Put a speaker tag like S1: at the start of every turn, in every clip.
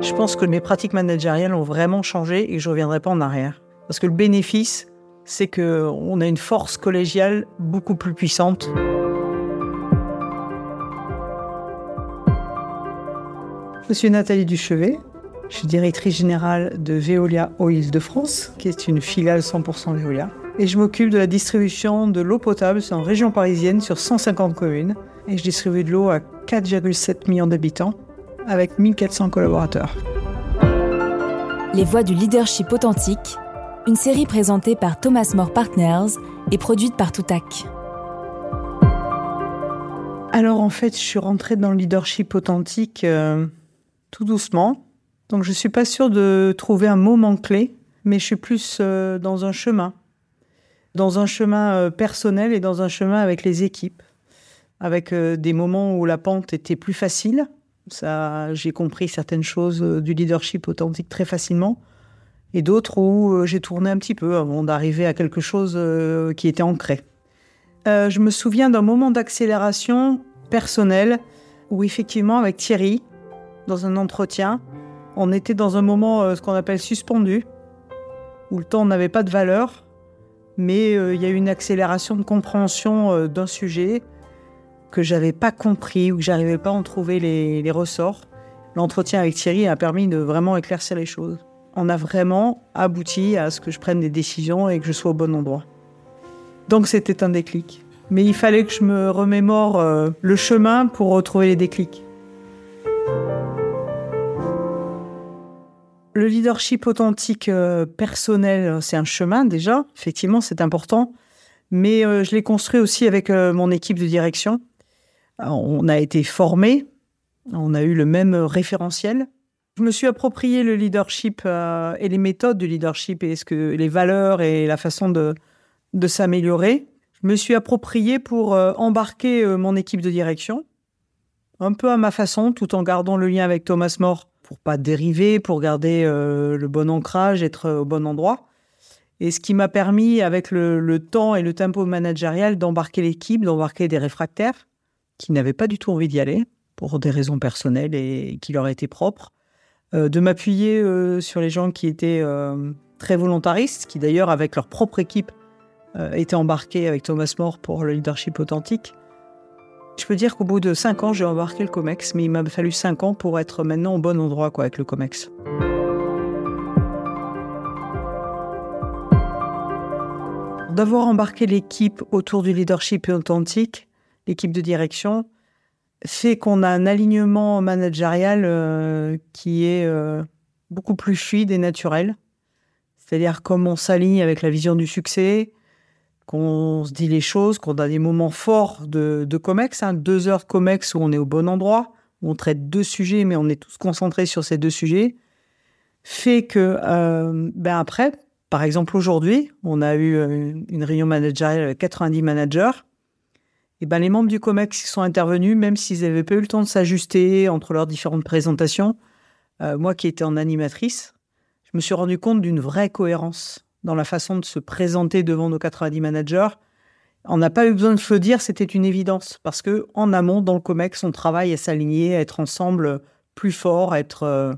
S1: Je pense que mes pratiques managériales ont vraiment changé et je ne reviendrai pas en arrière. Parce que le bénéfice, c'est qu'on a une force collégiale beaucoup plus puissante. Je suis Nathalie Duchevet, je suis directrice générale de Veolia Oils de France, qui est une filiale 100% Veolia. Et je m'occupe de la distribution de l'eau potable en région parisienne sur 150 communes. Et je distribue de l'eau à 4,7 millions d'habitants avec 1400 collaborateurs.
S2: Les voix du leadership authentique, une série présentée par Thomas More Partners et produite par Toutac.
S1: Alors en fait, je suis rentrée dans le leadership authentique euh, tout doucement. Donc je suis pas sûre de trouver un moment clé, mais je suis plus euh, dans un chemin, dans un chemin euh, personnel et dans un chemin avec les équipes, avec des moments où la pente était plus facile j'ai compris certaines choses euh, du leadership authentique très facilement, et d'autres où euh, j'ai tourné un petit peu avant d'arriver à quelque chose euh, qui était ancré. je me souviens d'un moment d'accélération personnelle où effectivement avec Thierry, dans un entretien, on était dans un moment ce qu'on appelle suspendu, où le temps n'avait pas de valeur, mais il y a eu une accélération de compréhension d'un sujet que j'avais pas compris ou que j'arrivais pas à en trouver les, ressorts. L'entretien avec Thierry a permis de vraiment éclaircir les choses. On a vraiment abouti à ce que je prenne des décisions et que je sois au bon endroit. Donc c'était un déclic. Mais il fallait que je me remémore euh, le chemin pour retrouver les déclics. Le leadership authentique euh, personnel, c'est un chemin déjà, effectivement, c'est important. Mais euh, je l'ai construit aussi avec mon équipe de direction on a été formés, on a eu le même référentiel. Je me suis approprié le leadership euh, et les méthodes du leadership et ce que les valeurs et la façon de, s'améliorer. Je me suis approprié pour euh, embarquer euh, mon équipe de direction, un peu à ma façon, tout en gardant le lien avec Thomas More pour pas dériver, pour garder le bon ancrage, être au bon endroit. Et ce qui m'a permis, avec le temps et le tempo managérial, d'embarquer l'équipe, d'embarquer des réfractaires, qui n'avaient pas du tout envie d'y aller pour des raisons personnelles et qui leur étaient propres, euh, de m'appuyer euh, sur les gens qui étaient euh, très volontaristes, qui d'ailleurs avec leur propre équipe étaient embarqués avec Thomas More pour le leadership authentique. Je peux dire qu'au bout de cinq ans, j'ai embarqué le COMEX, mais il m'a fallu cinq ans pour être maintenant au bon endroit quoi, avec le COMEX. D'avoir embarqué l'équipe autour du leadership authentique, l'équipe de direction, fait qu'on a un alignement managérial euh, qui est euh, beaucoup plus fluide et naturel. C'est-à-dire comme on s'aligne avec la vision du succès, qu'on se dit les choses, qu'on a des moments forts de, COMEX, hein, deux heures de COMEX où on est au bon endroit, où on traite deux sujets, mais on est tous concentrés sur ces deux sujets, fait que, euh, ben après, par exemple aujourd'hui, on a eu une réunion managériale avec 90 managers, et ben, les membres du COMEX qui sont intervenus, même s'ils n'avaient pas eu le temps de s'ajuster entre leurs différentes présentations, euh, moi qui étais en animatrice, je me suis rendu compte d'une vraie cohérence dans la façon de se présenter devant nos 90 managers. On n'a pas eu besoin de se le dire, c'était une évidence, parce que en amont, dans le COMEX, on travaille à s'aligner, à être ensemble plus fort, à être... Euh,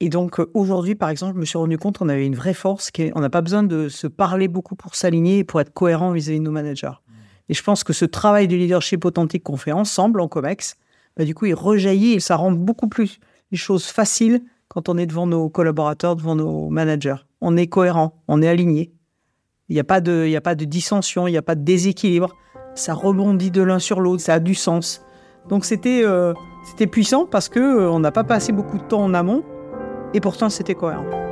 S1: et donc aujourd'hui, par exemple, je me suis rendu compte qu'on avait une vraie force, qu'on n'a pas besoin de se parler beaucoup pour s'aligner et pour être cohérent vis-à-vis de nos managers. Et je pense que ce travail de leadership authentique qu'on fait ensemble en COMEX, bah, du coup, il rejaillit et ça rend beaucoup plus les choses faciles quand on est devant nos collaborateurs, devant nos managers. On est cohérent, on est aligné. Il n'y a, pas de, a pas de dissension, il n'y a pas de déséquilibre. Ça rebondit de l'un sur l'autre, ça a du sens. Donc c'était euh, puissant parce que euh, n'a pas passé beaucoup de temps en amont et pourtant c'était cohérent.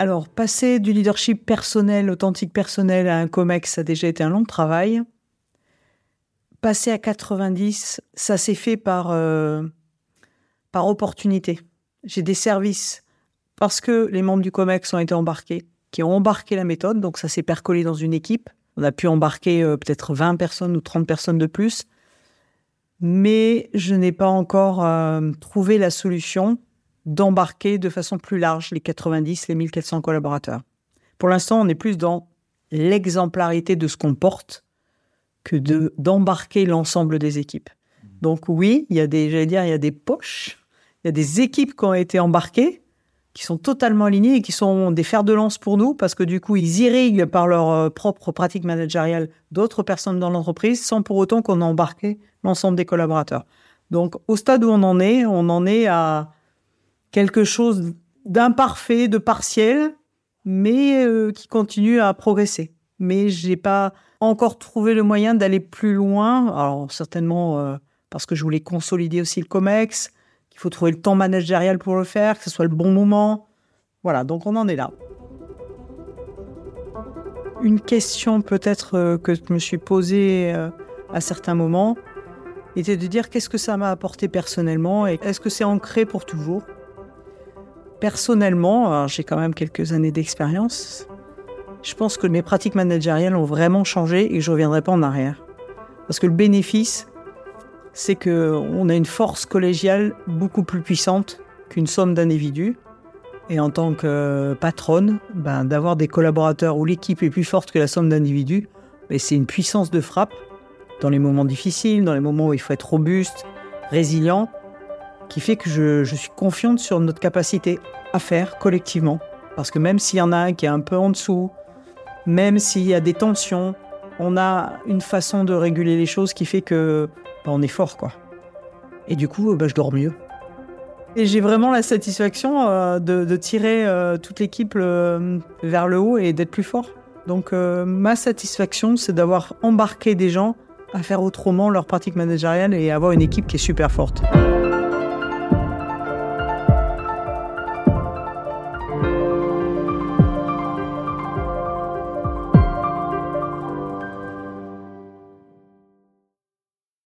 S1: Alors, passer du leadership personnel, authentique personnel, à un COMEX, ça a déjà été un long travail. Passer à 90, ça s'est fait par, euh, par opportunité. J'ai des services parce que les membres du COMEX ont été embarqués, qui ont embarqué la méthode, donc ça s'est percolé dans une équipe. On a pu embarquer euh, peut-être 20 personnes ou 30 personnes de plus. Mais je n'ai pas encore euh, trouvé la solution d'embarquer de façon plus large les 90, les 1400 collaborateurs. Pour l'instant, on est plus dans l'exemplarité de ce qu'on porte que de d'embarquer l'ensemble des équipes. Donc oui, il y a des, j'allais dire, il y a des poches, il y a des équipes qui ont été embarquées, qui sont totalement alignées et qui sont des fers de lance pour nous parce que du coup, ils irriguent par leur euh, propre pratique managériale d'autres personnes dans l'entreprise sans pour autant qu'on ait embarqué l'ensemble des collaborateurs. Donc au stade où on en est, on en est à quelque chose d'imparfait, de partiel, mais euh, qui continue à progresser. Mais j'ai pas encore trouvé le moyen d'aller plus loin. Alors certainement euh, parce que je voulais consolider aussi le COMEX, qu'il faut trouver le temps managérial pour le faire, que ce soit le bon moment. Voilà, donc on en est là. Une question peut-être euh, que je me suis posée à certains moments était de dire qu'est-ce que ça m'a apporté personnellement et est-ce que c'est ancré pour toujours? Personnellement, j'ai quand même quelques années d'expérience. Je pense que mes pratiques managériales ont vraiment changé et je ne reviendrai pas en arrière. Parce que le bénéfice, c'est qu'on a une force collégiale beaucoup plus puissante qu'une somme d'individus. Et en tant que patronne, ben, d'avoir des collaborateurs où l'équipe est plus forte que la somme d'individus, ben, c'est une puissance de frappe dans les moments difficiles, dans les moments où il faut être robuste, résilient qui fait que je, suis confiante sur notre capacité à faire collectivement. Parce que même s'il y en a un qui est un peu en dessous, même s'il y a des tensions, on a une façon de réguler les choses qui fait que bah, on est fort, quoi. Et du coup, bah, je dors mieux. Et j'ai vraiment la satisfaction euh, de, tirer euh, toute l'équipe euh, vers le haut et d'être plus fort. Donc ma satisfaction, c'est d'avoir embarqué des gens à faire autrement leur pratique managériale et avoir une équipe qui est super forte.